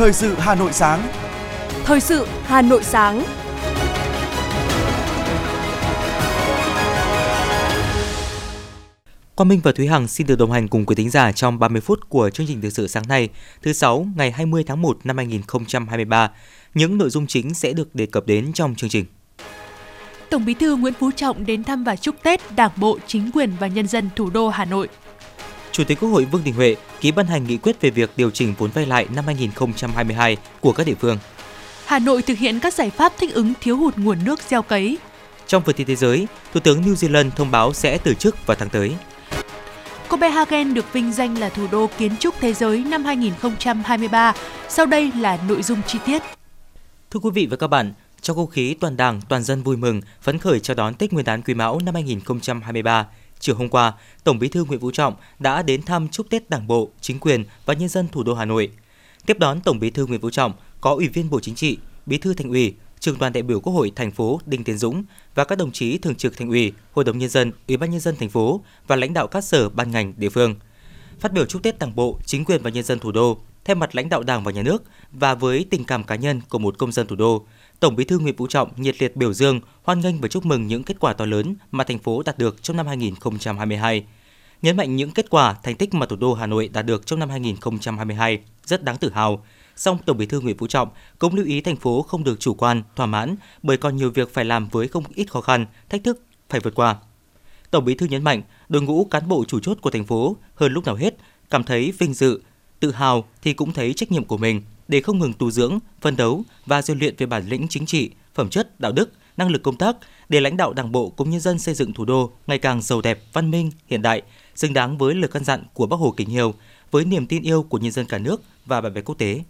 Thời sự Hà Nội sáng. Thời sự Hà Nội sáng. Quang Minh và Thúy Hằng xin được đồng hành cùng quý thính giả trong 30 phút của chương trình thời sự sáng nay, thứ sáu ngày 20 tháng 1 năm 2023. Những nội dung chính sẽ được đề cập đến trong chương trình. Tổng Bí thư Nguyễn Phú Trọng đến thăm và chúc Tết Đảng bộ, chính quyền và nhân dân thủ đô Hà Nội. Chủ tịch Quốc hội Vương Đình Huệ ký ban hành nghị quyết về việc điều chỉnh vốn vay lại năm 2022 của các địa phương. Hà Nội thực hiện các giải pháp thích ứng thiếu hụt nguồn nước gieo cấy. Trong phần tin thế giới, Thủ tướng New Zealand thông báo sẽ từ chức vào tháng tới. Copenhagen được vinh danh là thủ đô kiến trúc thế giới năm 2023. Sau đây là nội dung chi tiết. Thưa quý vị và các bạn, trong không khí toàn Đảng, toàn dân vui mừng, phấn khởi chào đón Tết Nguyên đán Quý Mão năm 2023, chiều hôm qua, Tổng Bí thư Nguyễn Phú Trọng đã đến thăm chúc Tết Đảng bộ, chính quyền và nhân dân thủ đô Hà Nội. Tiếp đón Tổng Bí thư Nguyễn Phú Trọng có Ủy viên Bộ Chính trị, Bí thư Thành ủy, trường đoàn đại biểu Quốc hội thành phố Đinh Tiến Dũng và các đồng chí thường trực Thành ủy, Hội đồng nhân dân, Ủy ban nhân dân thành phố và lãnh đạo các sở ban ngành địa phương. Phát biểu chúc Tết Đảng bộ, chính quyền và nhân dân thủ đô, thay mặt lãnh đạo Đảng và Nhà nước và với tình cảm cá nhân của một công dân thủ đô, Tổng Bí thư Nguyễn Phú Trọng nhiệt liệt biểu dương, hoan nghênh và chúc mừng những kết quả to lớn mà thành phố đạt được trong năm 2022. Nhấn mạnh những kết quả, thành tích mà thủ đô Hà Nội đạt được trong năm 2022 rất đáng tự hào. Song Tổng Bí thư Nguyễn Phú Trọng cũng lưu ý thành phố không được chủ quan, thỏa mãn bởi còn nhiều việc phải làm với không ít khó khăn, thách thức phải vượt qua. Tổng Bí thư nhấn mạnh, đội ngũ cán bộ chủ chốt của thành phố hơn lúc nào hết cảm thấy vinh dự, tự hào thì cũng thấy trách nhiệm của mình để không ngừng tu dưỡng, phân đấu và rèn luyện về bản lĩnh chính trị, phẩm chất, đạo đức, năng lực công tác để lãnh đạo Đảng bộ cùng nhân dân xây dựng thủ đô ngày càng giàu đẹp, văn minh, hiện đại, xứng đáng với lời căn dặn của Bác Hồ kính yêu, với niềm tin yêu của nhân dân cả nước và bạn bè quốc tế.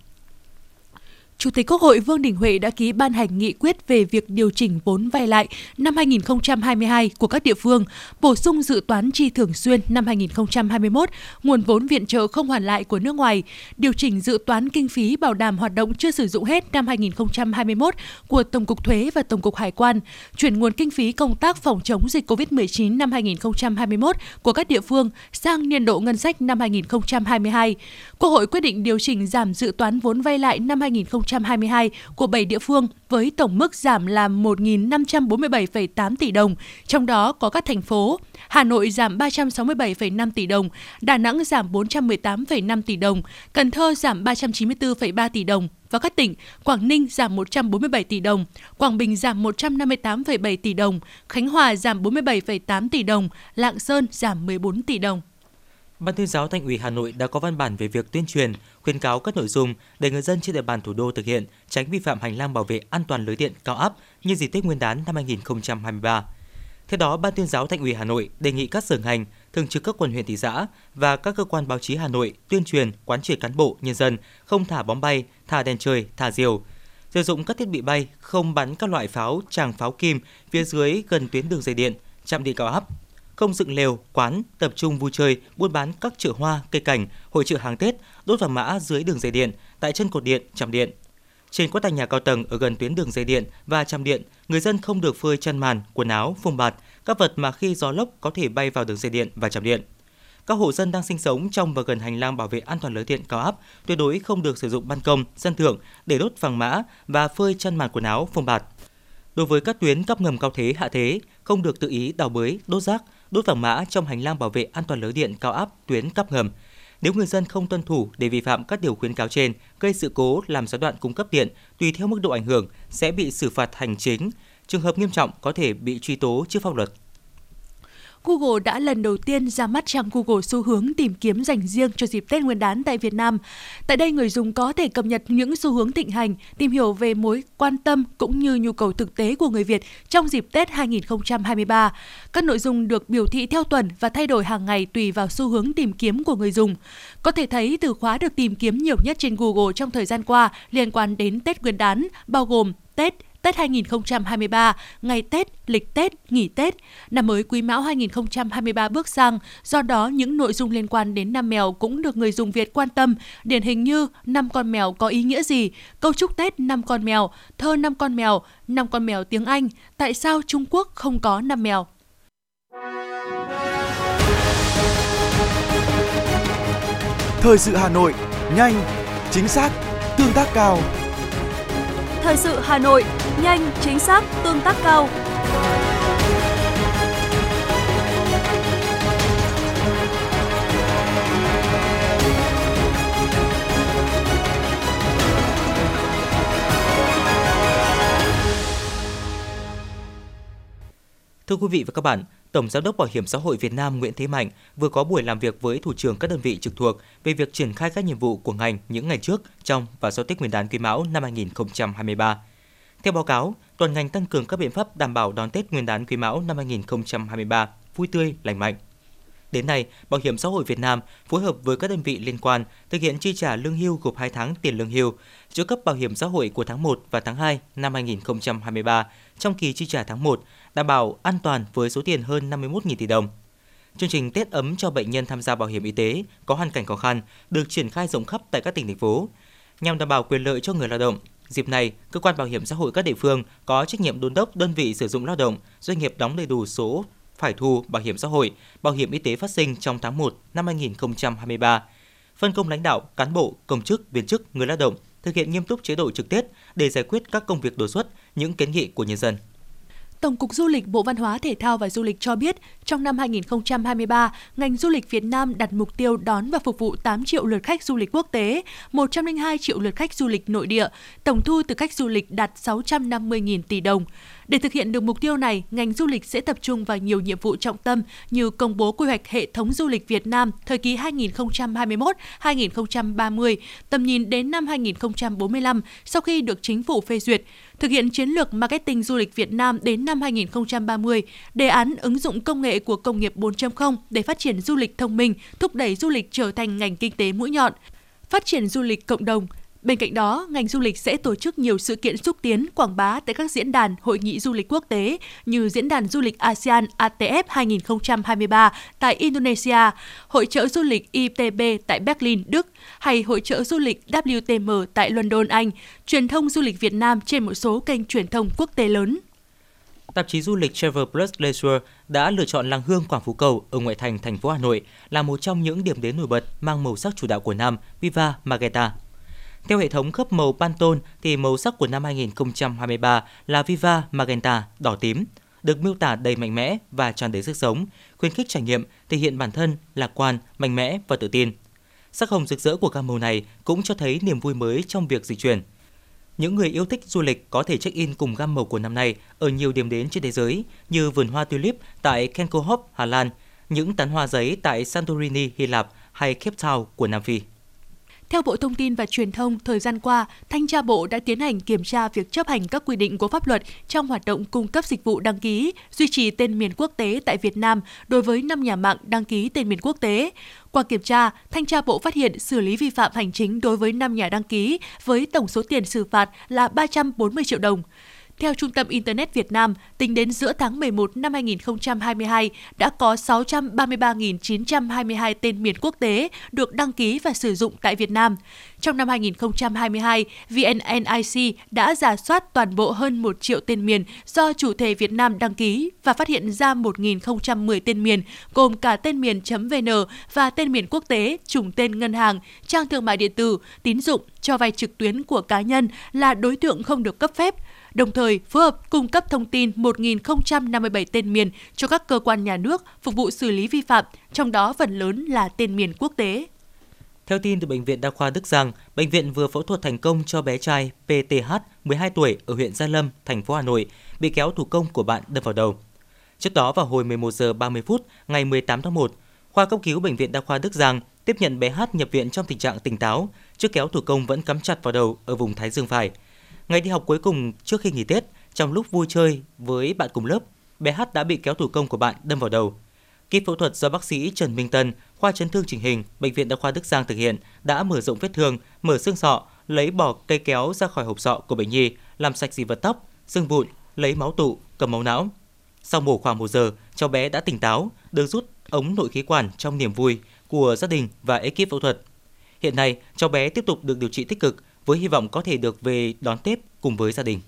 Chủ tịch Quốc hội Vương Đình Huệ đã ký ban hành nghị quyết về việc điều chỉnh vốn vay lại năm 2022 của các địa phương, bổ sung dự toán chi thường xuyên năm 2021, nguồn vốn viện trợ không hoàn lại của nước ngoài, điều chỉnh dự toán kinh phí bảo đảm hoạt động chưa sử dụng hết năm 2021 của Tổng cục Thuế và Tổng cục Hải quan, chuyển nguồn kinh phí công tác phòng chống dịch COVID-19 năm 2021 của các địa phương sang niên độ ngân sách năm 2022. Quốc hội quyết định điều chỉnh giảm dự toán vốn vay lại năm 2022 2022 của 7 địa phương với tổng mức giảm là 1.547,8 tỷ đồng, trong đó có các thành phố Hà Nội giảm 367,5 tỷ đồng, Đà Nẵng giảm 418,5 tỷ đồng, Cần Thơ giảm 394,3 tỷ đồng và các tỉnh Quảng Ninh giảm 147 tỷ đồng, Quảng Bình giảm 158,7 tỷ đồng, Khánh Hòa giảm 47,8 tỷ đồng, Lạng Sơn giảm 14 tỷ đồng. Ban tuyên giáo Thành ủy Hà Nội đã có văn bản về việc tuyên truyền, khuyến cáo các nội dung để người dân trên địa bàn thủ đô thực hiện, tránh vi phạm hành lang bảo vệ an toàn lưới điện cao áp như dịp Tết Nguyên đán năm 2023. Theo đó, Ban tuyên giáo Thành ủy Hà Nội đề nghị các sở ngành, thường trực các quận huyện thị xã và các cơ quan báo chí Hà Nội tuyên truyền, quán triệt cán bộ, nhân dân không thả bóng bay, thả đèn trời, thả diều, sử dụng các thiết bị bay, không bắn các loại pháo, tràng pháo kim phía dưới gần tuyến đường dây điện, chạm điện cao áp, không dựng lều, quán, tập trung vui chơi, buôn bán các chợ hoa, cây cảnh, hội chợ hàng Tết, đốt vàng mã dưới đường dây điện, tại chân cột điện, chạm điện. Trên các tòa nhà cao tầng ở gần tuyến đường dây điện và chạm điện, người dân không được phơi chăn màn, quần áo, phông bạt, các vật mà khi gió lốc có thể bay vào đường dây điện và chạm điện. Các hộ dân đang sinh sống trong và gần hành lang bảo vệ an toàn lưới điện cao áp tuyệt đối không được sử dụng ban công, sân thượng để đốt vàng mã và phơi chăn màn quần áo, phông bạt. Đối với các tuyến cắp ngầm cao thế, hạ thế, không được tự ý đào bới, đốt rác, đốt vàng mã trong hành lang bảo vệ an toàn lưới điện cao áp tuyến cắp ngầm. Nếu người dân không tuân thủ để vi phạm các điều khuyến cáo trên, gây sự cố làm gián đoạn cung cấp điện, tùy theo mức độ ảnh hưởng sẽ bị xử phạt hành chính. Trường hợp nghiêm trọng có thể bị truy tố trước pháp luật. Google đã lần đầu tiên ra mắt trang Google xu hướng tìm kiếm dành riêng cho dịp Tết Nguyên đán tại Việt Nam. Tại đây, người dùng có thể cập nhật những xu hướng thịnh hành, tìm hiểu về mối quan tâm cũng như nhu cầu thực tế của người Việt trong dịp Tết 2023. Các nội dung được biểu thị theo tuần và thay đổi hàng ngày tùy vào xu hướng tìm kiếm của người dùng. Có thể thấy từ khóa được tìm kiếm nhiều nhất trên Google trong thời gian qua liên quan đến Tết Nguyên đán, bao gồm Tết, Tết 2023, ngày Tết, lịch Tết, nghỉ Tết, năm mới Quý Mão 2023 bước sang, do đó những nội dung liên quan đến năm mèo cũng được người dùng Việt quan tâm, điển hình như năm con mèo có ý nghĩa gì, câu chúc Tết năm con mèo, thơ năm con mèo, năm con mèo tiếng Anh, tại sao Trung Quốc không có năm mèo. Thời sự Hà Nội, nhanh, chính xác, tương tác cao. Thời sự Hà Nội, nhanh, chính xác, tương tác cao. Thưa quý vị và các bạn, Tổng Giám đốc Bảo hiểm xã hội Việt Nam Nguyễn Thế Mạnh vừa có buổi làm việc với thủ trưởng các đơn vị trực thuộc về việc triển khai các nhiệm vụ của ngành những ngày trước, trong và sau Tết Nguyên đán Quý Mão năm 2023. Theo báo cáo, toàn ngành tăng cường các biện pháp đảm bảo đón Tết Nguyên đán Quý Mão năm 2023 vui tươi, lành mạnh. Đến nay, Bảo hiểm xã hội Việt Nam phối hợp với các đơn vị liên quan thực hiện chi trả lương hưu gộp 2 tháng tiền lương hưu, trợ cấp bảo hiểm xã hội của tháng 1 và tháng 2 năm 2023 trong kỳ chi trả tháng 1, đảm bảo an toàn với số tiền hơn 51.000 tỷ đồng. Chương trình Tết ấm cho bệnh nhân tham gia bảo hiểm y tế có hoàn cảnh khó khăn được triển khai rộng khắp tại các tỉnh thành phố. Nhằm đảm bảo quyền lợi cho người lao động, dịp này, cơ quan bảo hiểm xã hội các địa phương có trách nhiệm đôn đốc đơn vị sử dụng lao động, doanh nghiệp đóng đầy đủ số phải thu bảo hiểm xã hội, bảo hiểm y tế phát sinh trong tháng 1 năm 2023. Phân công lãnh đạo, cán bộ, công chức, viên chức, người lao động thực hiện nghiêm túc chế độ trực Tết để giải quyết các công việc đột xuất, những kiến nghị của nhân dân. Tổng cục Du lịch Bộ Văn hóa Thể thao và Du lịch cho biết, trong năm 2023, ngành du lịch Việt Nam đặt mục tiêu đón và phục vụ 8 triệu lượt khách du lịch quốc tế, 102 triệu lượt khách du lịch nội địa, tổng thu từ khách du lịch đạt 650.000 tỷ đồng. Để thực hiện được mục tiêu này, ngành du lịch sẽ tập trung vào nhiều nhiệm vụ trọng tâm như công bố quy hoạch hệ thống du lịch Việt Nam thời kỳ 2021-2030, tầm nhìn đến năm 2045 sau khi được chính phủ phê duyệt, thực hiện chiến lược marketing du lịch Việt Nam đến năm 2030, đề án ứng dụng công nghệ của công nghiệp 4.0 để phát triển du lịch thông minh, thúc đẩy du lịch trở thành ngành kinh tế mũi nhọn, phát triển du lịch cộng đồng, Bên cạnh đó, ngành du lịch sẽ tổ chức nhiều sự kiện xúc tiến, quảng bá tại các diễn đàn, hội nghị du lịch quốc tế như Diễn đàn Du lịch ASEAN ATF 2023 tại Indonesia, Hội trợ du lịch ITB tại Berlin, Đức hay Hội trợ du lịch WTM tại London, Anh, truyền thông du lịch Việt Nam trên một số kênh truyền thông quốc tế lớn. Tạp chí du lịch Travel Plus Leisure đã lựa chọn làng hương Quảng Phú Cầu ở ngoại thành thành phố Hà Nội là một trong những điểm đến nổi bật mang màu sắc chủ đạo của năm Viva Magenta. Theo hệ thống khớp màu Pantone thì màu sắc của năm 2023 là Viva Magenta đỏ tím, được miêu tả đầy mạnh mẽ và tràn đầy sức sống, khuyến khích trải nghiệm, thể hiện bản thân lạc quan, mạnh mẽ và tự tin. Sắc hồng rực rỡ của gam màu này cũng cho thấy niềm vui mới trong việc di chuyển. Những người yêu thích du lịch có thể check-in cùng gam màu của năm nay ở nhiều điểm đến trên thế giới như vườn hoa tulip tại Kenkohop, Hà Lan, những tán hoa giấy tại Santorini, Hy Lạp hay Cape Town của Nam Phi. Theo Bộ Thông tin và Truyền thông, thời gian qua, Thanh tra Bộ đã tiến hành kiểm tra việc chấp hành các quy định của pháp luật trong hoạt động cung cấp dịch vụ đăng ký, duy trì tên miền quốc tế tại Việt Nam đối với 5 nhà mạng đăng ký tên miền quốc tế. Qua kiểm tra, Thanh tra Bộ phát hiện xử lý vi phạm hành chính đối với 5 nhà đăng ký với tổng số tiền xử phạt là 340 triệu đồng. Theo Trung tâm Internet Việt Nam, tính đến giữa tháng 11 năm 2022 đã có 633.922 tên miền quốc tế được đăng ký và sử dụng tại Việt Nam. Trong năm 2022, VNNIC đã giả soát toàn bộ hơn 1 triệu tên miền do chủ thể Việt Nam đăng ký và phát hiện ra 1.010 tên miền, gồm cả tên miền.vn và tên miền quốc tế, trùng tên ngân hàng, trang thương mại điện tử, tín dụng, cho vay trực tuyến của cá nhân là đối tượng không được cấp phép, đồng thời phối hợp cung cấp thông tin 1.057 tên miền cho các cơ quan nhà nước phục vụ xử lý vi phạm, trong đó phần lớn là tên miền quốc tế. Theo tin từ Bệnh viện Đa khoa Đức Giang, bệnh viện vừa phẫu thuật thành công cho bé trai PTH, 12 tuổi ở huyện Gia Lâm, thành phố Hà Nội, bị kéo thủ công của bạn đâm vào đầu. Trước đó vào hồi 11 giờ 30 phút ngày 18 tháng 1, khoa cấp cứu Bệnh viện Đa khoa Đức Giang tiếp nhận bé H nhập viện trong tình trạng tỉnh táo, chiếc kéo thủ công vẫn cắm chặt vào đầu ở vùng thái dương phải. Ngày đi học cuối cùng trước khi nghỉ Tết, trong lúc vui chơi với bạn cùng lớp, bé H đã bị kéo thủ công của bạn đâm vào đầu. Kíp phẫu thuật do bác sĩ Trần Minh Tân, khoa chấn thương chỉnh hình, bệnh viện Đa khoa Đức Giang thực hiện đã mở rộng vết thương, mở xương sọ, lấy bỏ cây kéo ra khỏi hộp sọ của bệnh nhi, làm sạch dị vật tóc, xương vụn, lấy máu tụ, cầm máu não. Sau mổ khoảng một giờ, cháu bé đã tỉnh táo, được rút ống nội khí quản trong niềm vui của gia đình và ekip phẫu thuật. Hiện nay, cháu bé tiếp tục được điều trị tích cực với hy vọng có thể được về đón Tết cùng với gia đình.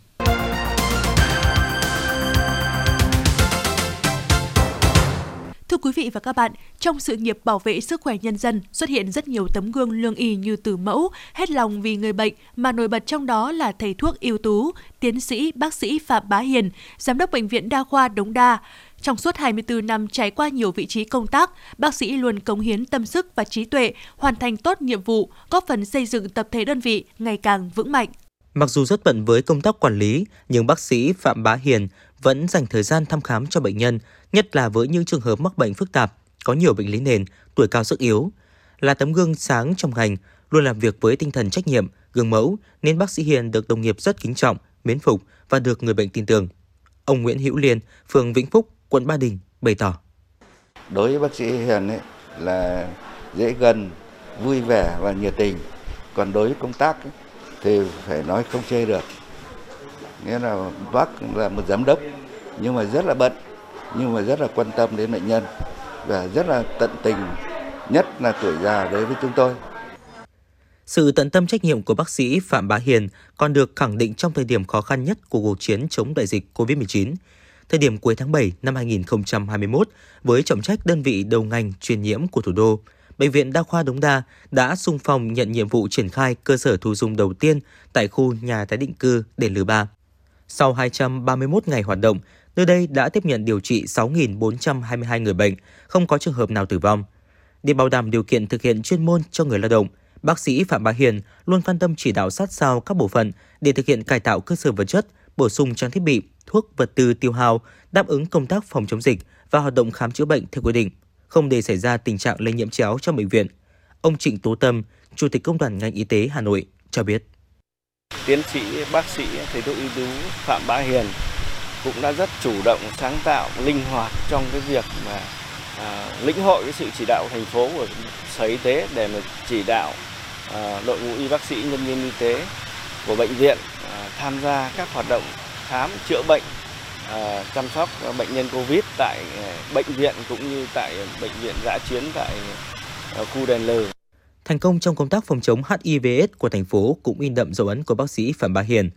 Thưa quý vị và các bạn, trong sự nghiệp bảo vệ sức khỏe nhân dân xuất hiện rất nhiều tấm gương lương y như từ mẫu, hết lòng vì người bệnh mà nổi bật trong đó là thầy thuốc ưu tú, tiến sĩ bác sĩ Phạm Bá Hiền, giám đốc bệnh viện đa khoa Đống Đa. Trong suốt 24 năm trải qua nhiều vị trí công tác, bác sĩ luôn cống hiến tâm sức và trí tuệ, hoàn thành tốt nhiệm vụ, góp phần xây dựng tập thể đơn vị ngày càng vững mạnh. Mặc dù rất bận với công tác quản lý, nhưng bác sĩ Phạm Bá Hiền vẫn dành thời gian thăm khám cho bệnh nhân, nhất là với những trường hợp mắc bệnh phức tạp, có nhiều bệnh lý nền, tuổi cao sức yếu. Là tấm gương sáng trong ngành, luôn làm việc với tinh thần trách nhiệm, gương mẫu, nên bác sĩ Hiền được đồng nghiệp rất kính trọng, mến phục và được người bệnh tin tưởng. Ông Nguyễn Hữu Liên, phường Vĩnh Phúc, quận Ba Đình bày tỏ. Đối với bác sĩ Hiền ấy, là dễ gần, vui vẻ và nhiệt tình. Còn đối với công tác ấy, thì phải nói không chê được. Nghĩa là bác là một giám đốc nhưng mà rất là bận, nhưng mà rất là quan tâm đến bệnh nhân và rất là tận tình, nhất là tuổi già đối với chúng tôi. Sự tận tâm trách nhiệm của bác sĩ Phạm Bá Hiền còn được khẳng định trong thời điểm khó khăn nhất của cuộc chiến chống đại dịch COVID-19 thời điểm cuối tháng 7 năm 2021 với trọng trách đơn vị đầu ngành truyền nhiễm của thủ đô. Bệnh viện Đa khoa Đống Đa đã sung phong nhận nhiệm vụ triển khai cơ sở thu dung đầu tiên tại khu nhà tái định cư Đền Lừ Ba. Sau 231 ngày hoạt động, nơi đây đã tiếp nhận điều trị 6.422 người bệnh, không có trường hợp nào tử vong. Để bảo đảm điều kiện thực hiện chuyên môn cho người lao động, bác sĩ Phạm Bá Hiền luôn quan tâm chỉ đạo sát sao các bộ phận để thực hiện cải tạo cơ sở vật chất, bổ sung trang thiết bị, thuốc, vật tư tiêu hao, đáp ứng công tác phòng chống dịch và hoạt động khám chữa bệnh theo quy định, không để xảy ra tình trạng lây nhiễm chéo trong bệnh viện. Ông Trịnh Tố Tâm, Chủ tịch Công đoàn ngành y tế Hà Nội cho biết. Tiến sĩ bác sĩ thầy thuốc ưu tú Phạm Bá Hiền cũng đã rất chủ động, sáng tạo, linh hoạt trong cái việc mà à, lĩnh hội cái sự chỉ đạo của thành phố của sở y tế để mà chỉ đạo à, đội ngũ y bác sĩ nhân viên y tế của bệnh viện à, tham gia các hoạt động khám chữa bệnh à, chăm sóc bệnh nhân covid tại à, bệnh viện cũng như tại bệnh viện giã chiến tại à, khu đền lừ Thành công trong công tác phòng chống HIVS của thành phố cũng in đậm dấu ấn của bác sĩ Phạm Bá Hiền.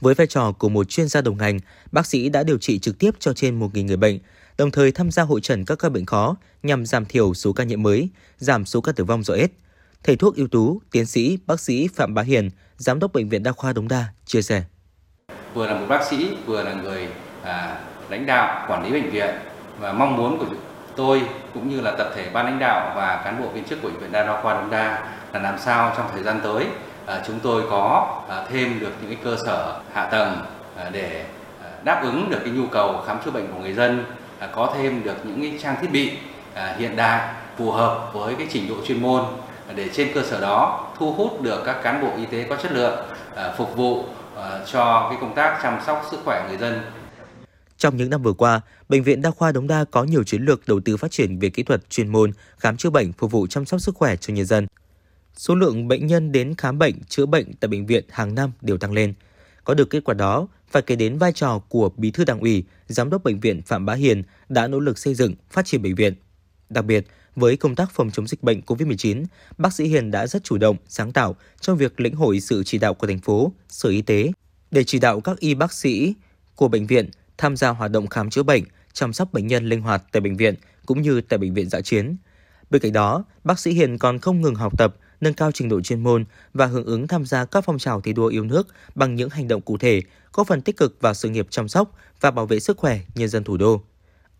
Với vai trò của một chuyên gia đồng ngành, bác sĩ đã điều trị trực tiếp cho trên 1.000 người bệnh, đồng thời tham gia hội trần các ca bệnh khó nhằm giảm thiểu số ca nhiễm mới, giảm số ca tử vong do AIDS. Thầy thuốc ưu tú, tiến sĩ, bác sĩ Phạm Bá Hiền, giám đốc bệnh viện Đa khoa Đống Đa chia sẻ vừa là một bác sĩ vừa là người à, lãnh đạo quản lý bệnh viện. Và mong muốn của tôi cũng như là tập thể ban lãnh đạo và cán bộ viên chức của bệnh viện đa khoa Đống Đa là làm sao trong thời gian tới à, chúng tôi có à, thêm được những cái cơ sở hạ tầng à, để à, đáp ứng được cái nhu cầu khám chữa bệnh của người dân à, có thêm được những cái trang thiết bị à, hiện đại phù hợp với cái trình độ chuyên môn để trên cơ sở đó thu hút được các cán bộ y tế có chất lượng à, phục vụ Ờ, cho cái công tác chăm sóc sức khỏe người dân. Trong những năm vừa qua, Bệnh viện Đa khoa Đống Đa có nhiều chiến lược đầu tư phát triển về kỹ thuật chuyên môn, khám chữa bệnh phục vụ chăm sóc sức khỏe cho nhân dân. Số lượng bệnh nhân đến khám bệnh, chữa bệnh tại bệnh viện hàng năm đều tăng lên. Có được kết quả đó, phải kể đến vai trò của Bí thư Đảng ủy, Giám đốc bệnh viện Phạm Bá Hiền đã nỗ lực xây dựng, phát triển bệnh viện. Đặc biệt, với công tác phòng chống dịch bệnh COVID-19, bác sĩ Hiền đã rất chủ động, sáng tạo trong việc lĩnh hội sự chỉ đạo của thành phố, Sở Y tế để chỉ đạo các y bác sĩ của bệnh viện tham gia hoạt động khám chữa bệnh, chăm sóc bệnh nhân linh hoạt tại bệnh viện cũng như tại bệnh viện giã chiến. Bên cạnh đó, bác sĩ Hiền còn không ngừng học tập, nâng cao trình độ chuyên môn và hưởng ứng tham gia các phong trào thi đua yêu nước bằng những hành động cụ thể, có phần tích cực vào sự nghiệp chăm sóc và bảo vệ sức khỏe nhân dân thủ đô.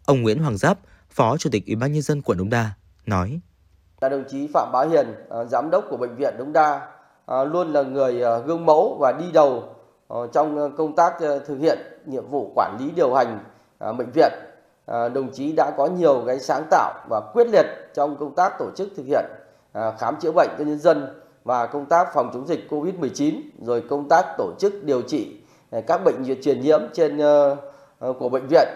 Ông Nguyễn Hoàng Giáp, Phó Chủ tịch Ủy ban nhân dân quận Đống Đa nói: Là đồng chí Phạm Bá Hiền, ờ, giám đốc của bệnh viện Đống Đa, ờ, luôn là người ờ, gương mẫu và đi đầu trong công tác thực hiện nhiệm vụ quản lý điều hành bệnh viện. Đồng chí đã có nhiều cái sáng tạo và quyết liệt trong công tác tổ chức thực hiện khám chữa bệnh cho nhân dân và công tác phòng chống dịch COVID-19 rồi công tác tổ chức điều trị các bệnh truyền nhiễm trên của bệnh viện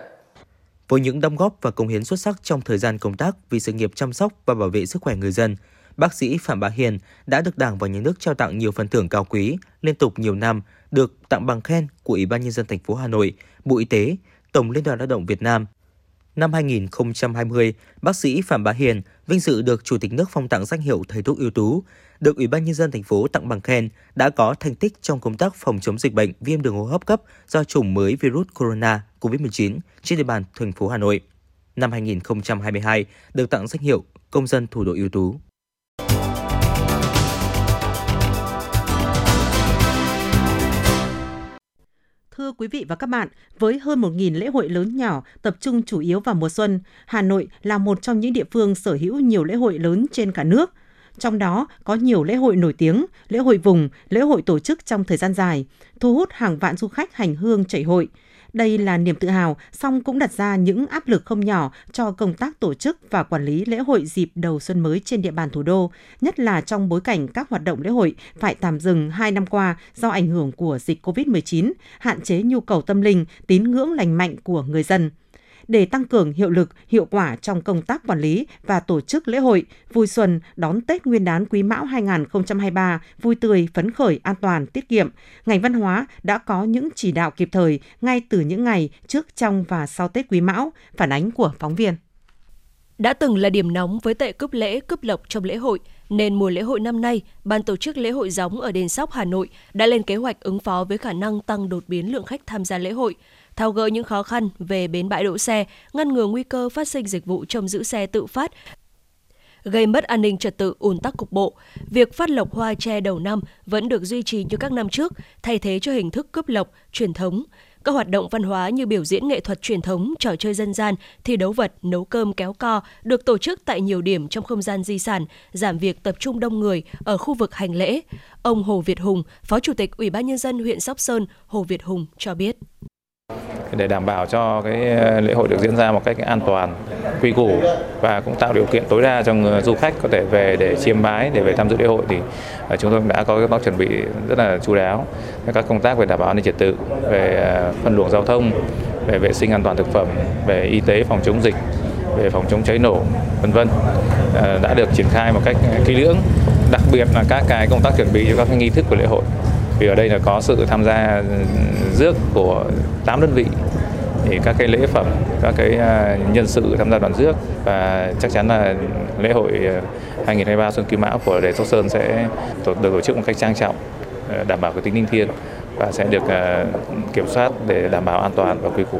với những đóng góp và công hiến xuất sắc trong thời gian công tác vì sự nghiệp chăm sóc và bảo vệ sức khỏe người dân, bác sĩ Phạm Bá Hiền đã được Đảng và Nhà nước trao tặng nhiều phần thưởng cao quý liên tục nhiều năm, được tặng bằng khen của Ủy ban nhân dân thành phố Hà Nội, Bộ Y tế, Tổng Liên đoàn Lao động Việt Nam. Năm 2020, bác sĩ Phạm Bá Hiền vinh dự được Chủ tịch nước phong tặng danh hiệu thầy thuốc ưu tú, được Ủy ban nhân dân thành phố tặng bằng khen đã có thành tích trong công tác phòng chống dịch bệnh viêm đường hô hấp cấp do chủng mới virus corona COVID-19 trên địa bàn thành phố Hà Nội. năm 2022 được tặng danh hiệu Công dân thủ đô ưu tú. Thưa quý vị và các bạn, với hơn 1.000 lễ hội lớn nhỏ tập trung chủ yếu vào mùa xuân, Hà Nội là một trong những địa phương sở hữu nhiều lễ hội lớn trên cả nước. Trong đó có nhiều lễ hội nổi tiếng, lễ hội vùng, lễ hội tổ chức trong thời gian dài, thu hút hàng vạn du khách hành hương chảy hội. Đây là niềm tự hào, song cũng đặt ra những áp lực không nhỏ cho công tác tổ chức và quản lý lễ hội dịp đầu xuân mới trên địa bàn thủ đô, nhất là trong bối cảnh các hoạt động lễ hội phải tạm dừng 2 năm qua do ảnh hưởng của dịch COVID-19, hạn chế nhu cầu tâm linh, tín ngưỡng lành mạnh của người dân để tăng cường hiệu lực, hiệu quả trong công tác quản lý và tổ chức lễ hội vui xuân đón Tết Nguyên đán Quý Mão 2023 vui tươi, phấn khởi, an toàn, tiết kiệm. Ngành văn hóa đã có những chỉ đạo kịp thời ngay từ những ngày trước, trong và sau Tết Quý Mão, phản ánh của phóng viên. Đã từng là điểm nóng với tệ cướp lễ, cướp lộc trong lễ hội, nên mùa lễ hội năm nay, ban tổ chức lễ hội gióng ở đền Sóc Hà Nội đã lên kế hoạch ứng phó với khả năng tăng đột biến lượng khách tham gia lễ hội – tháo gỡ những khó khăn về bến bãi đỗ xe, ngăn ngừa nguy cơ phát sinh dịch vụ trông giữ xe tự phát gây mất an ninh trật tự ùn tắc cục bộ. Việc phát lộc hoa tre đầu năm vẫn được duy trì như các năm trước, thay thế cho hình thức cướp lộc truyền thống. Các hoạt động văn hóa như biểu diễn nghệ thuật truyền thống, trò chơi dân gian, thi đấu vật, nấu cơm kéo co được tổ chức tại nhiều điểm trong không gian di sản, giảm việc tập trung đông người ở khu vực hành lễ. Ông Hồ Việt Hùng, Phó Chủ tịch Ủy ban nhân dân huyện Sóc Sơn, Hồ Việt Hùng cho biết để đảm bảo cho cái ờ, lễ hội được diễn ra một cách an toàn, quy củ và cũng tạo điều kiện tối đa cho người du khách có thể về để chiêm bái để về tham dự lễ hội thì ờ, chúng tôi đã có các bước chuẩn bị rất là chú đáo các công tác về đảm bảo an ninh trật tự, về ờ, phân luồng giao thông, về vệ sinh an toàn thực phẩm, về y tế phòng chống dịch, về phòng chống cháy nổ, vân vân. Đã được triển khai một cách kỹ lưỡng, đặc biệt là các cái công tác chuẩn bị cho các nghi thức của lễ hội vì ở đây là có sự tham gia rước của 8 đơn vị thì các cái lễ phẩm, các cái à, nhân sự tham gia đoàn rước và chắc chắn là lễ hội à, 2023 Xuân Kim Mão của đền Sóc Sơn sẽ được tổ chức một cách trang trọng, à, đảm bảo cái tính linh thiêng và sẽ được kiểm soát để đảm bảo an toàn và quy củ.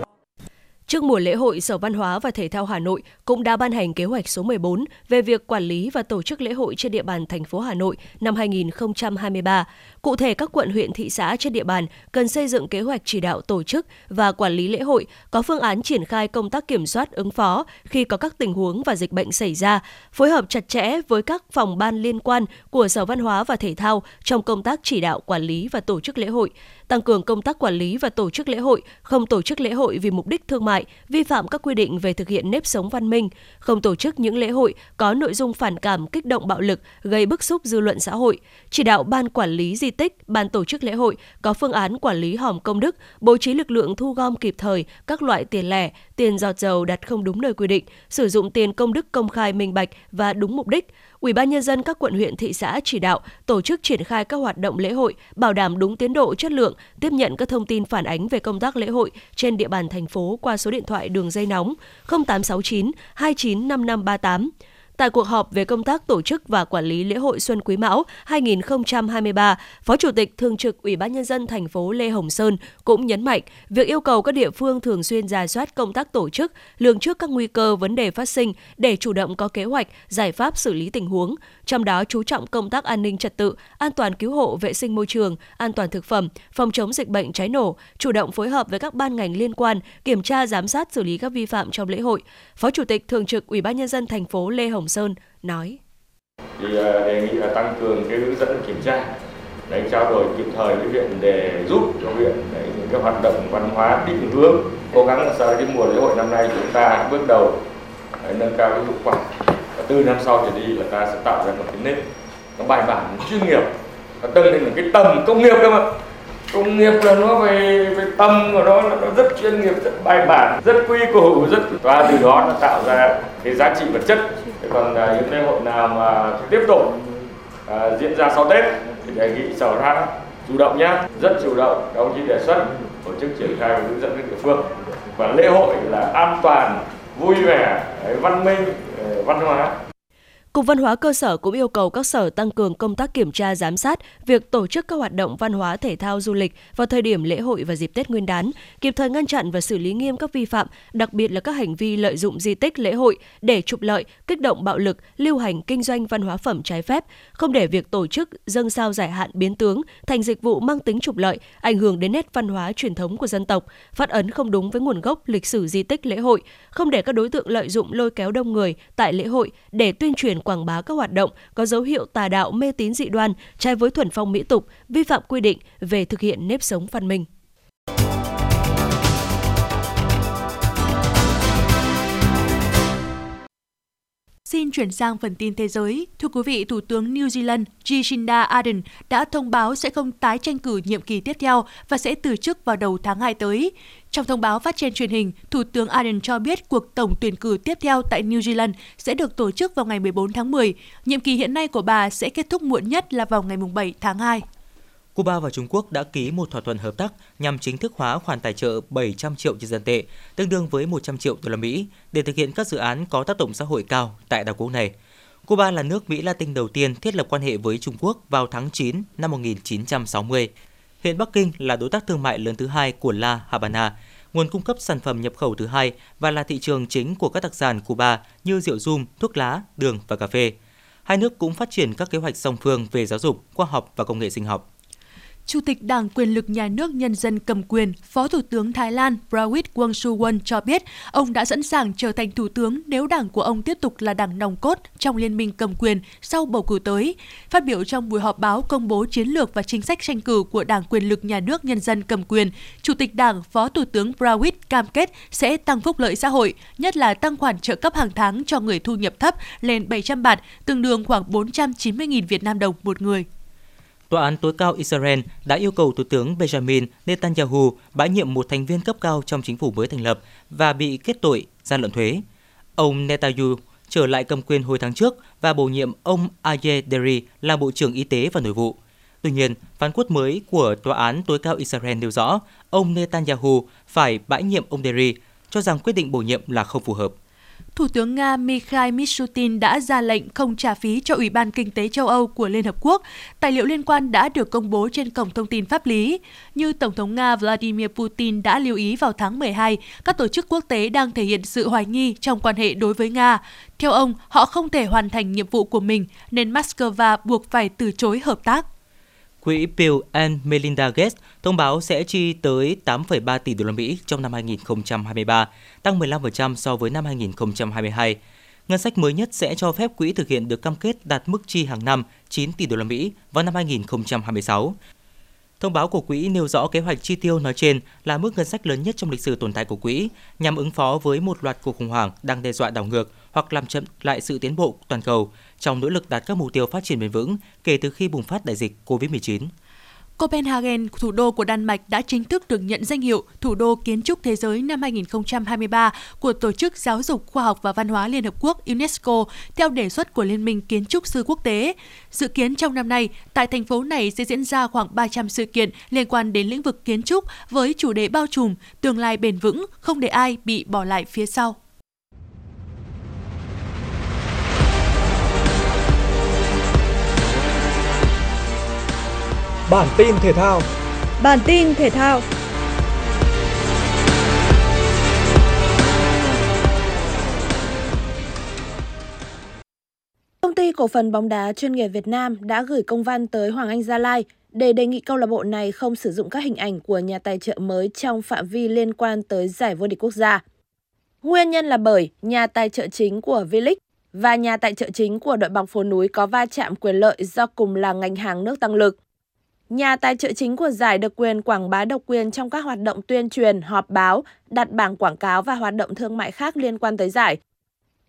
Trước mùa lễ hội, Sở Văn hóa và Thể thao Hà Nội cũng đã ban hành kế hoạch số 14 về việc quản lý và tổ chức lễ hội trên địa bàn thành phố Hà Nội năm 2023. Cụ thể, các quận huyện thị xã trên địa bàn cần xây dựng kế hoạch chỉ đạo tổ chức và quản lý lễ hội, có phương án triển khai công tác kiểm soát ứng phó khi có các tình huống và dịch bệnh xảy ra, phối hợp chặt chẽ với các phòng ban liên quan của Sở Văn hóa và Thể thao trong công tác chỉ đạo quản lý và tổ chức lễ hội, tăng cường công tác quản lý và tổ chức lễ hội, không tổ chức lễ hội vì mục đích thương mại, vi phạm các quy định về thực hiện nếp sống văn minh, không tổ chức những lễ hội có nội dung phản cảm, kích động bạo lực, gây bức xúc dư luận xã hội, chỉ đạo ban quản lý di tích, ban tổ chức lễ hội có phương án quản lý hòm công đức, bố trí lực lượng thu gom kịp thời các loại tiền lẻ, tiền giọt dầu đặt không đúng nơi quy định, sử dụng tiền công đức công khai minh bạch và đúng mục đích, Ủy ban nhân dân các quận huyện thị xã chỉ đạo tổ chức triển khai các hoạt động lễ hội, bảo đảm đúng tiến độ chất lượng, tiếp nhận các thông tin phản ánh về công tác lễ hội trên địa bàn thành phố qua số điện thoại đường dây nóng 0869 295538 Tại cuộc họp về công tác tổ chức và quản lý lễ hội Xuân Quý Mão 2023, Phó Chủ tịch Thường trực Ủy ban Nhân dân thành phố Lê Hồng Sơn cũng nhấn mạnh việc yêu cầu các địa phương thường xuyên ra soát công tác tổ chức, lường trước các nguy cơ vấn đề phát sinh để chủ động có kế hoạch, giải pháp xử lý tình huống, trong đó chú trọng công tác an ninh trật tự, an toàn cứu hộ vệ sinh môi trường, an toàn thực phẩm, phòng chống dịch bệnh cháy nổ, chủ động phối hợp với các ban ngành liên quan, kiểm tra giám sát xử lý các vi phạm trong lễ hội. Phó Chủ tịch Thường trực Ủy ban Nhân dân thành phố Lê Hồng Hồng Sơn nói. Thì à, đề nghị là tăng cường cái hướng dẫn kiểm tra, để trao đổi kịp thời với huyện để giúp cho huyện đấy, những cái hoạt động văn hóa định hướng cố gắng làm sao cái mùa lễ hội năm nay chúng ta bước đầu đấy, nâng cao cái hiệu quả và từ năm sau trở đi là ta sẽ tạo ra một cái nếp nó bài bản chuyên nghiệp nó tăng lên một cái tầm công nghiệp cơ mà công nghiệp là nó về về tâm của nó nó rất chuyên nghiệp rất bài bản rất quy củ rất và từ đó nó tạo ra cái giá trị vật chất. Thế còn à, những lễ hội nào mà tiếp tục à, diễn ra sau tết thì đề nghị sở ra chủ động nhé. Rất chủ động các ông chí đề xuất tổ chức triển khai và hướng dẫn các địa phương. Và lễ hội là an toàn vui vẻ văn minh ờ, văn hóa. Cục Văn hóa cơ sở cũng yêu cầu các sở tăng cường công tác kiểm tra giám sát việc tổ chức các hoạt động văn hóa thể thao du lịch vào thời điểm lễ hội và dịp Tết Nguyên đán, kịp thời ngăn chặn và xử lý nghiêm các vi phạm, đặc biệt là các hành vi lợi dụng di tích lễ hội để trục lợi, kích động bạo lực, lưu hành kinh doanh văn hóa phẩm trái phép, không để việc tổ chức dâng sao giải hạn biến tướng thành dịch vụ mang tính trục lợi, ảnh hưởng đến nét văn hóa truyền thống của dân tộc, phát ấn không đúng với nguồn gốc lịch sử di tích lễ hội, không để các đối tượng lợi dụng lôi kéo đông người tại lễ hội để tuyên truyền quảng bá các hoạt động có dấu hiệu tà đạo mê tín dị đoan, trái với thuần phong mỹ tục, vi phạm quy định về thực hiện nếp sống văn minh. Xin chuyển sang phần tin thế giới. Thưa quý vị, Thủ tướng New Zealand Jacinda Ardern đã thông báo sẽ không tái tranh cử nhiệm kỳ tiếp theo và sẽ từ chức vào đầu tháng 2 tới. Trong thông báo phát trên truyền hình, Thủ tướng Ardern cho biết cuộc tổng tuyển cử tiếp theo tại New Zealand sẽ được tổ chức vào ngày 14 tháng 10. Nhiệm kỳ hiện nay của bà sẽ kết thúc muộn nhất là vào ngày 7 tháng 2. Cuba và Trung Quốc đã ký một thỏa thuận hợp tác nhằm chính thức hóa khoản tài trợ 700 triệu nhân dân tệ, tương đương với 100 triệu đô la Mỹ, để thực hiện các dự án có tác động xã hội cao tại đảo quốc này. Cuba là nước Mỹ Latin đầu tiên thiết lập quan hệ với Trung Quốc vào tháng 9 năm 1960. Hiện Bắc Kinh là đối tác thương mại lớn thứ hai của La Habana, nguồn cung cấp sản phẩm nhập khẩu thứ hai và là thị trường chính của các đặc sản Cuba như rượu rum, thuốc lá, đường và cà phê. Hai nước cũng phát triển các kế hoạch song phương về giáo dục, khoa học và công nghệ sinh học. Chủ tịch Đảng Quyền lực Nhà nước Nhân dân cầm quyền, Phó Thủ tướng Thái Lan Prawit Wongsuwon cho biết ông đã sẵn sàng trở thành thủ tướng nếu đảng của ông tiếp tục là đảng nòng cốt trong liên minh cầm quyền sau bầu cử tới. Phát biểu trong buổi họp báo công bố chiến lược và chính sách tranh cử của Đảng Quyền lực Nhà nước Nhân dân cầm quyền, Chủ tịch Đảng Phó Thủ tướng Prawit cam kết sẽ tăng phúc lợi xã hội, nhất là tăng khoản trợ cấp hàng tháng cho người thu nhập thấp lên 700 bạt, tương đương khoảng 490.000 Việt Nam đồng một người. Tòa án tối cao Israel đã yêu cầu Thủ tướng Benjamin Netanyahu bãi nhiệm một thành viên cấp cao trong chính phủ mới thành lập và bị kết tội gian lận thuế. Ông Netanyahu trở lại cầm quyền hồi tháng trước và bổ nhiệm ông Aye Deri là Bộ trưởng Y tế và Nội vụ. Tuy nhiên, phán quyết mới của Tòa án tối cao Israel nêu rõ ông Netanyahu phải bãi nhiệm ông Deri, cho rằng quyết định bổ nhiệm là không phù hợp. Thủ tướng Nga Mikhail Mishutin đã ra lệnh không trả phí cho Ủy ban Kinh tế châu Âu của Liên Hợp Quốc. Tài liệu liên quan đã được công bố trên cổng thông tin pháp lý. Như Tổng thống Nga Vladimir Putin đã lưu ý vào tháng 12, các tổ chức quốc tế đang thể hiện sự hoài nghi trong quan hệ đối với Nga. Theo ông, họ không thể hoàn thành nhiệm vụ của mình, nên Moscow buộc phải từ chối hợp tác. Quỹ Bill and Melinda Gates thông báo sẽ chi tới 8,3 tỷ đô la Mỹ trong năm 2023, tăng 15% so với năm 2022. Ngân sách mới nhất sẽ cho phép quỹ thực hiện được cam kết đạt mức chi hàng năm 9 tỷ đô la Mỹ vào năm 2026. Thông báo của quỹ nêu rõ kế hoạch chi tiêu nói trên là mức ngân sách lớn nhất trong lịch sử tồn tại của quỹ, nhằm ứng phó với một loạt cuộc khủng hoảng đang đe dọa đảo ngược hoặc làm chậm lại sự tiến bộ toàn cầu trong nỗ lực đạt các mục tiêu phát triển bền vững kể từ khi bùng phát đại dịch COVID-19. Copenhagen, thủ đô của Đan Mạch đã chính thức được nhận danh hiệu Thủ đô Kiến trúc Thế giới năm 2023 của Tổ chức Giáo dục Khoa học và Văn hóa Liên Hợp Quốc UNESCO theo đề xuất của Liên minh Kiến trúc sư quốc tế. Dự kiến trong năm nay, tại thành phố này sẽ diễn ra khoảng 300 sự kiện liên quan đến lĩnh vực kiến trúc với chủ đề bao trùm, tương lai bền vững, không để ai bị bỏ lại phía sau. Bản tin thể thao. Bản tin thể thao. Công ty cổ phần bóng đá chuyên nghiệp Việt Nam đã gửi công văn tới Hoàng Anh Gia Lai để đề nghị câu lạc bộ này không sử dụng các hình ảnh của nhà tài trợ mới trong phạm vi liên quan tới giải vô địch quốc gia. Nguyên nhân là bởi nhà tài trợ chính của V-League và nhà tài trợ chính của đội bóng phố núi có va chạm quyền lợi do cùng là ngành hàng nước tăng lực. Nhà tài trợ chính của giải được quyền quảng bá độc quyền trong các hoạt động tuyên truyền, họp báo, đặt bảng quảng cáo và hoạt động thương mại khác liên quan tới giải.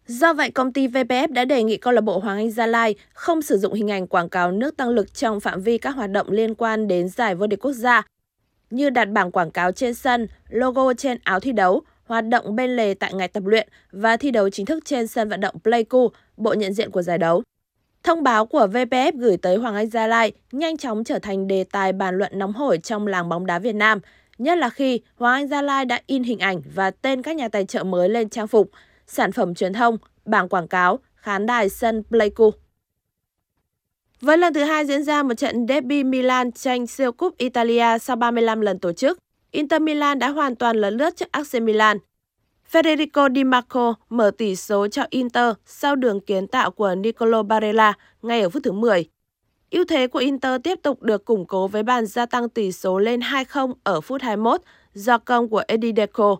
Do vậy, công ty VPF đã đề nghị câu lạc bộ Hoàng Anh Gia Lai không sử dụng hình ảnh quảng cáo nước tăng lực trong phạm vi các hoạt động liên quan đến giải vô địch quốc gia, như đặt bảng quảng cáo trên sân, logo trên áo thi đấu, hoạt động bên lề tại ngày tập luyện và thi đấu chính thức trên sân vận động Pleiku, bộ nhận diện của giải đấu. Thông báo của VPF gửi tới Hoàng Anh Gia Lai nhanh chóng trở thành đề tài bàn luận nóng hổi trong làng bóng đá Việt Nam, nhất là khi Hoàng Anh Gia Lai đã in hình ảnh và tên các nhà tài trợ mới lên trang phục, sản phẩm truyền thông, bảng quảng cáo, khán đài sân Pleiku. Với lần thứ hai diễn ra một trận derby Milan tranh siêu cúp Italia sau 35 lần tổ chức, Inter Milan đã hoàn toàn lấn lướt trước AC Milan. Federico Di Marco mở tỷ số cho Inter sau đường kiến tạo của Nicolo Barella ngay ở phút thứ 10. Ưu thế của Inter tiếp tục được củng cố với bàn gia tăng tỷ số lên 2-0 ở phút 21 do công của Eddie Deco.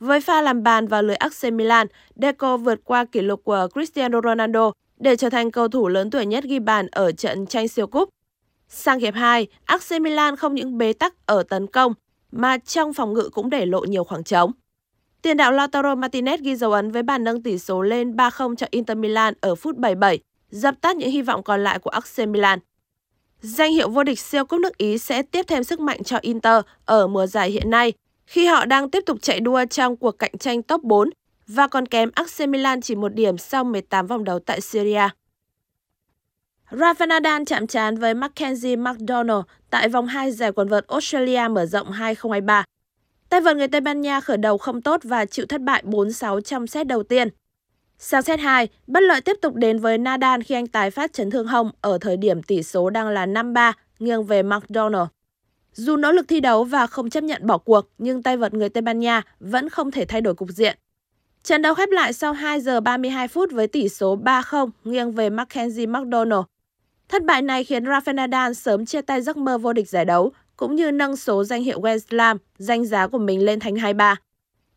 Với pha làm bàn vào lưới AC Milan, Deco vượt qua kỷ lục của Cristiano Ronaldo để trở thành cầu thủ lớn tuổi nhất ghi bàn ở trận tranh siêu cúp. Sang hiệp 2, AC Milan không những bế tắc ở tấn công mà trong phòng ngự cũng để lộ nhiều khoảng trống. Tiền đạo Lautaro Martinez ghi dấu ấn với bàn nâng tỷ số lên 3-0 cho Inter Milan ở phút 77, dập tắt những hy vọng còn lại của AC Milan. Danh hiệu vô địch siêu cúp nước Ý sẽ tiếp thêm sức mạnh cho Inter ở mùa giải hiện nay khi họ đang tiếp tục chạy đua trong cuộc cạnh tranh top 4 và còn kém AC Milan chỉ một điểm sau 18 vòng đấu tại Syria. Rafael Nadal chạm trán với Mackenzie McDonald tại vòng 2 giải quần vợt Australia mở rộng 2023. Tay vợt người Tây Ban Nha khởi đầu không tốt và chịu thất bại 4-6 trong set đầu tiên. Sang set 2, bất lợi tiếp tục đến với Nadal khi anh tái phát chấn thương hông ở thời điểm tỷ số đang là 5-3 nghiêng về McDonald. Dù nỗ lực thi đấu và không chấp nhận bỏ cuộc, nhưng tay vợt người Tây Ban Nha vẫn không thể thay đổi cục diện. Trận đấu khép lại sau 2 giờ 32 phút với tỷ số 3-0 nghiêng về Mackenzie McDonald. Thất bại này khiến Rafael Nadal sớm chia tay giấc mơ vô địch giải đấu, cũng như nâng số danh hiệu Grand Slam, danh giá của mình lên thành 23.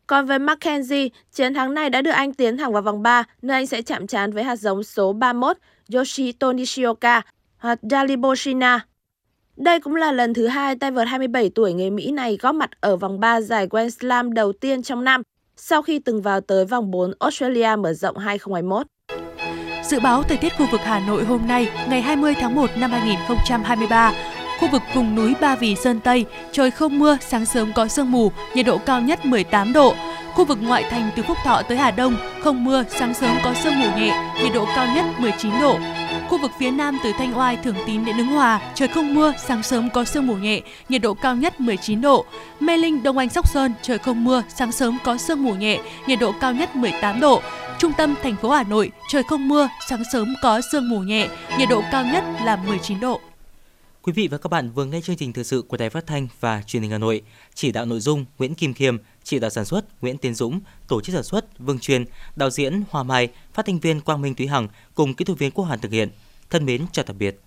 Còn với Mackenzie, chiến thắng này đã đưa anh tiến thẳng vào vòng 3, nơi anh sẽ chạm trán với hạt giống số 31 Yoshito Nishioka hoặc Daliboshina. Đây cũng là lần thứ hai tay vợt 27 tuổi người Mỹ này góp mặt ở vòng 3 giải Grand Slam đầu tiên trong năm, sau khi từng vào tới vòng 4 Australia mở rộng 2021. Dự báo thời tiết khu vực Hà Nội hôm nay, ngày 20 tháng 1 năm 2023, khu vực vùng núi Ba Vì Sơn Tây, trời không mưa, sáng sớm có sương mù, nhiệt độ cao nhất 18 độ. Khu vực ngoại thành từ Phúc Thọ tới Hà Đông, không mưa, sáng sớm có sương mù nhẹ, nhiệt độ cao nhất 19 độ. Khu vực phía Nam từ Thanh Oai, Thường Tín đến Ứng Hòa, trời không mưa, sáng sớm có sương mù nhẹ, nhiệt độ cao nhất 19 độ. Mê Linh, Đông Anh, Sóc Sơn, trời không mưa, sáng sớm có sương mù nhẹ, nhiệt độ cao nhất 18 độ. Trung tâm thành phố Hà Nội, trời không mưa, sáng sớm có sương mù nhẹ, nhiệt độ cao nhất là 19 độ. Quý vị và các bạn vừa nghe chương trình thời sự của Đài Phát thanh và Truyền hình Hà Nội. Chỉ đạo nội dung Nguyễn Kim Khiêm, chỉ đạo sản xuất Nguyễn Tiến Dũng, tổ chức sản xuất Vương Truyền, đạo diễn Hoa Mai, phát thanh viên Quang Minh Thúy Hằng cùng kỹ thuật viên Quốc Hàn thực hiện. Thân mến chào tạm biệt.